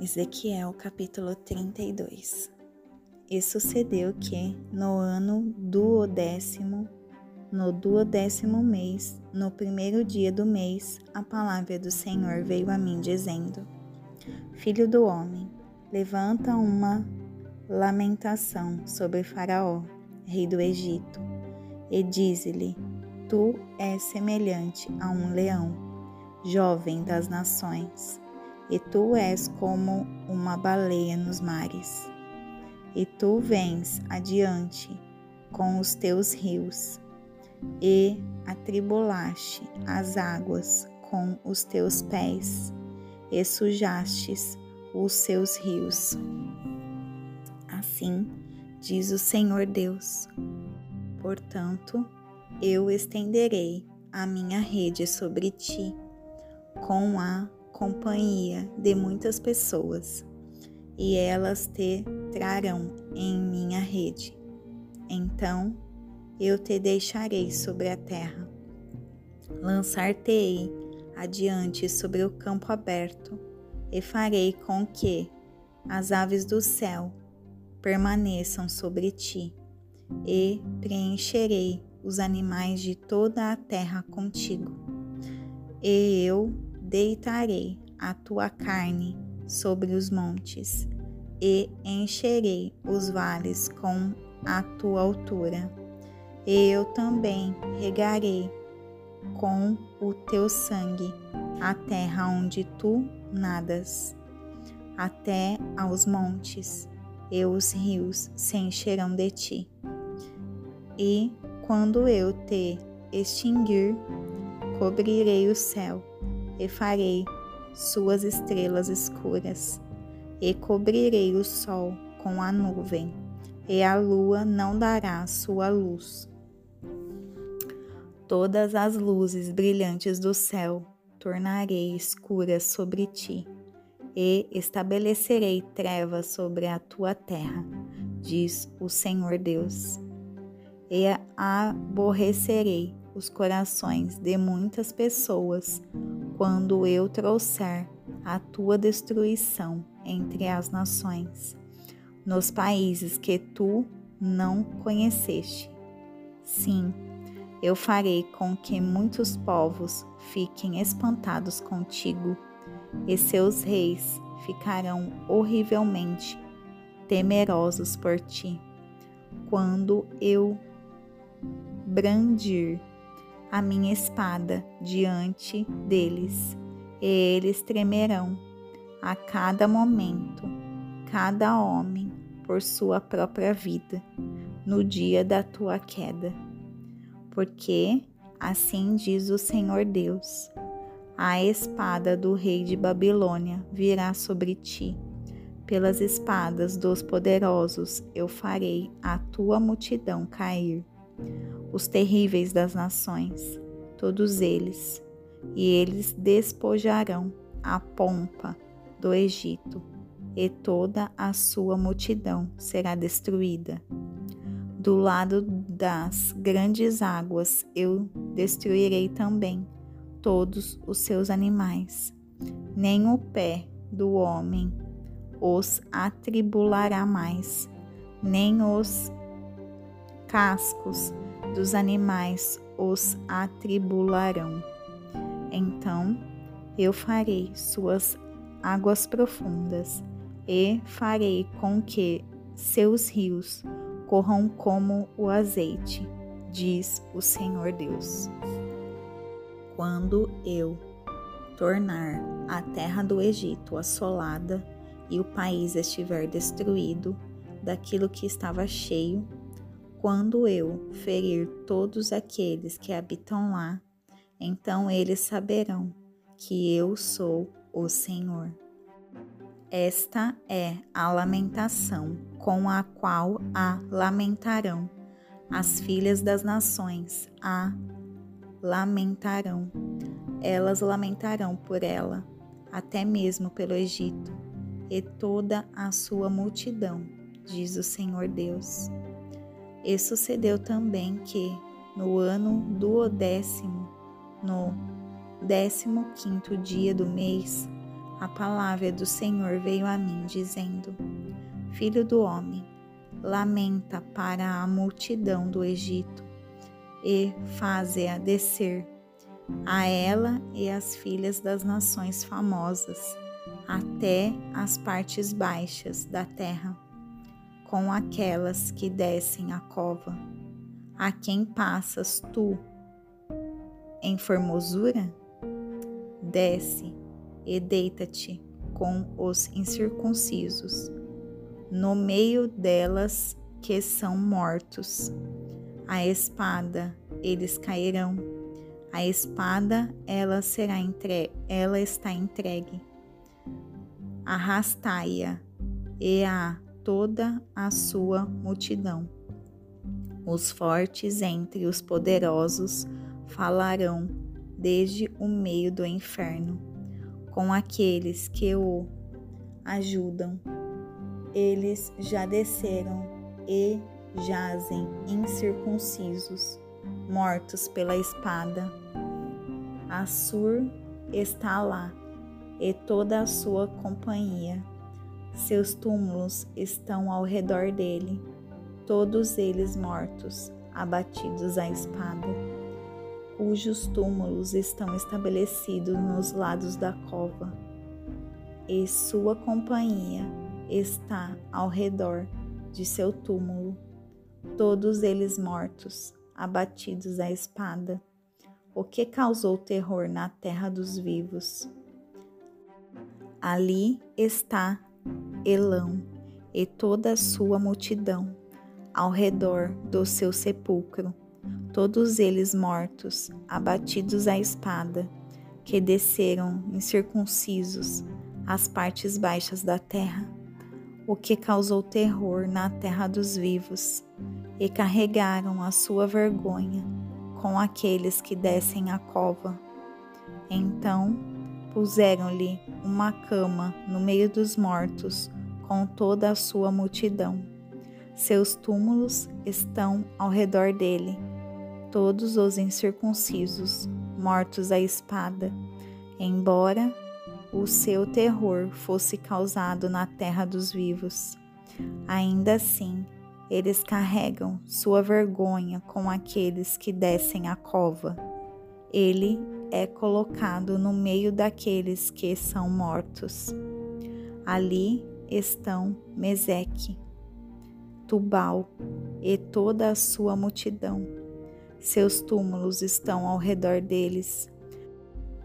Ezequiel capítulo 32 E sucedeu que, no ano duodécimo, no duodécimo mês, no primeiro dia do mês, a palavra do Senhor veio a mim, dizendo: Filho do homem, levanta uma lamentação sobre Faraó, rei do Egito, e dize-lhe: Tu és semelhante a um leão, jovem das nações e tu és como uma baleia nos mares. E tu vens adiante com os teus rios, e atribulaste as águas com os teus pés, e sujastes os seus rios. Assim diz o Senhor Deus. Portanto, eu estenderei a minha rede sobre ti, com a companhia de muitas pessoas, e elas te trarão em minha rede. Então eu te deixarei sobre a terra, lançar-te-ei adiante sobre o campo aberto, e farei com que as aves do céu permaneçam sobre ti, e preencherei os animais de toda a terra contigo. E eu deitarei a tua carne sobre os montes e encherei os vales com a tua altura. Eu também regarei com o teu sangue a terra onde tu nadas, até aos montes, e os rios se encherão de ti. E quando eu te extinguir, cobrirei o céu e farei suas estrelas escuras, e cobrirei o sol com a nuvem, e a lua não dará sua luz. Todas as luzes brilhantes do céu tornarei escuras sobre ti, e estabelecerei trevas sobre a tua terra, diz o Senhor Deus. E aborrecerei os corações de muitas pessoas quando eu trouxer a tua destruição entre as nações, nos países que tu não conheceste. Sim, eu farei com que muitos povos fiquem espantados contigo, e seus reis ficarão horrivelmente temerosos por ti, quando eu brandir a minha espada diante deles, e eles tremerão a cada momento, cada homem por sua própria vida, no dia da tua queda. Porque, assim diz o Senhor Deus, a espada do rei de Babilônia virá sobre ti. Pelas espadas dos poderosos eu farei a tua multidão cair os terríveis das nações, todos eles, e eles despojarão a pompa do Egito, e toda a sua multidão será destruída. Do lado das grandes águas eu destruirei também todos os seus animais, nem o pé do homem os atribulará mais, nem os cascos dos animais os atribularão. Então eu farei suas águas profundas e farei com que seus rios corram como o azeite, diz o Senhor Deus. Quando eu tornar a terra do Egito assolada e o país estiver destruído daquilo que estava cheio, quando eu ferir todos aqueles que habitam lá, então eles saberão que eu sou o Senhor. Esta é a lamentação com a qual a lamentarão as filhas das nações, a lamentarão. Elas lamentarão por ela, até mesmo pelo Egito, e toda a sua multidão, diz o Senhor Deus. E sucedeu também que, no ano duodécimo, no décimo quinto dia do mês, a palavra do Senhor veio a mim, dizendo: Filho do homem, lamenta para a multidão do Egito e faze-a descer, a ela e as filhas das nações famosas, até as partes baixas da terra, com aquelas que descem a cova. A quem passas tu em formosura? Desce e deita-te com os incircuncisos, no meio delas que são mortos. A espada eles cairão. A espada ela será entregue, ela está entregue. Arrastai-a e a toda a sua multidão. Os fortes entre os poderosos falarão desde o meio do inferno com aqueles que o ajudam. Eles já desceram e jazem incircuncisos, mortos pela espada. Assur está lá e toda a sua companhia. Seus túmulos estão ao redor dele, todos eles mortos, abatidos à espada. Cujos túmulos estão estabelecidos nos lados da cova, e sua companhia está ao redor de seu túmulo, todos eles mortos, abatidos à espada, o que causou terror na terra dos vivos. Ali está Elão e toda a sua multidão ao redor do seu sepulcro todos eles mortos, abatidos à espada, que desceram incircuncisos às partes baixas da terra, o que causou terror na terra dos vivos, e carregaram a sua vergonha com aqueles que descem a cova. Então puseram-lhe uma cama no meio dos mortos, com toda a sua multidão. Seus túmulos estão ao redor dele todos os incircuncisos, mortos à espada, embora o seu terror fosse causado na terra dos vivos. Ainda assim, eles carregam sua vergonha com aqueles que descem a cova. Ele é colocado no meio daqueles que são mortos. Ali estão Meseque, Tubal e toda a sua multidão seus túmulos estão ao redor deles,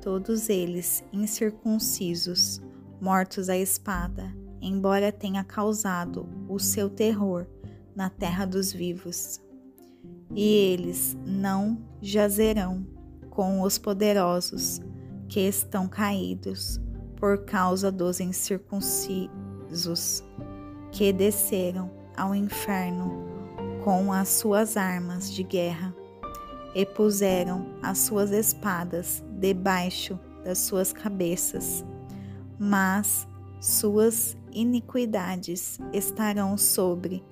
todos eles incircuncisos, mortos à espada, embora tenha causado o seu terror na terra dos vivos. E eles não jazerão com os poderosos que estão caídos por causa dos incircuncisos que desceram ao inferno com as suas armas de guerra e puseram as suas espadas debaixo das suas cabeças, mas suas iniquidades estarão sobre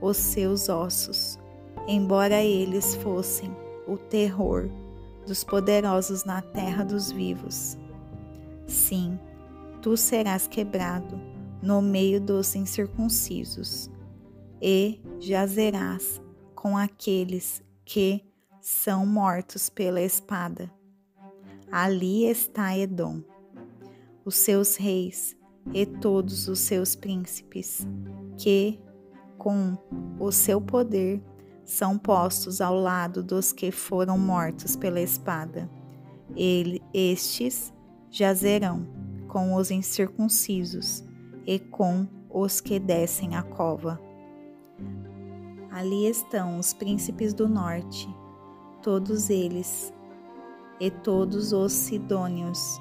os seus ossos, embora eles fossem o terror dos poderosos na terra dos vivos. Sim, tu serás quebrado no meio dos incircuncisos, e jazerás com aqueles que são mortos pela espada. Ali está Edom, os seus reis e todos os seus príncipes, que, com o seu poder, são postos ao lado dos que foram mortos pela espada. Ele, estes jazerão com os incircuncisos e com os que descem a cova. Ali estão os príncipes do norte, todos eles, e todos os sidônios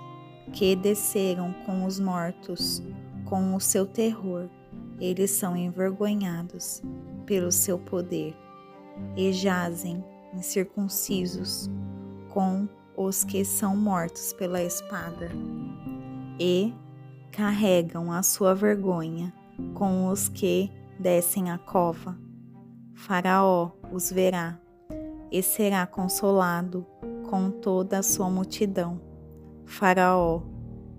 que desceram com os mortos, com o seu terror, eles são envergonhados pelo seu poder, e jazem incircuncisos com os que são mortos pela espada, e carregam a sua vergonha com os que descem a cova. Faraó os verá e será consolado com toda a sua multidão. Faraó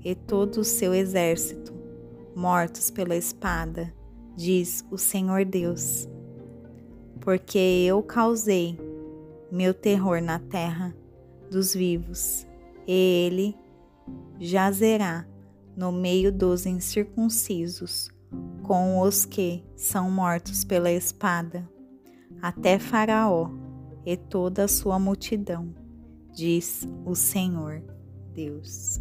e todo o seu exército, mortos pela espada, diz o Senhor Deus. Porque eu causei meu terror na terra dos vivos, e ele jazerá no meio dos incircuncisos, com os que são mortos pela espada, até Faraó e toda a sua multidão, diz o Senhor Deus.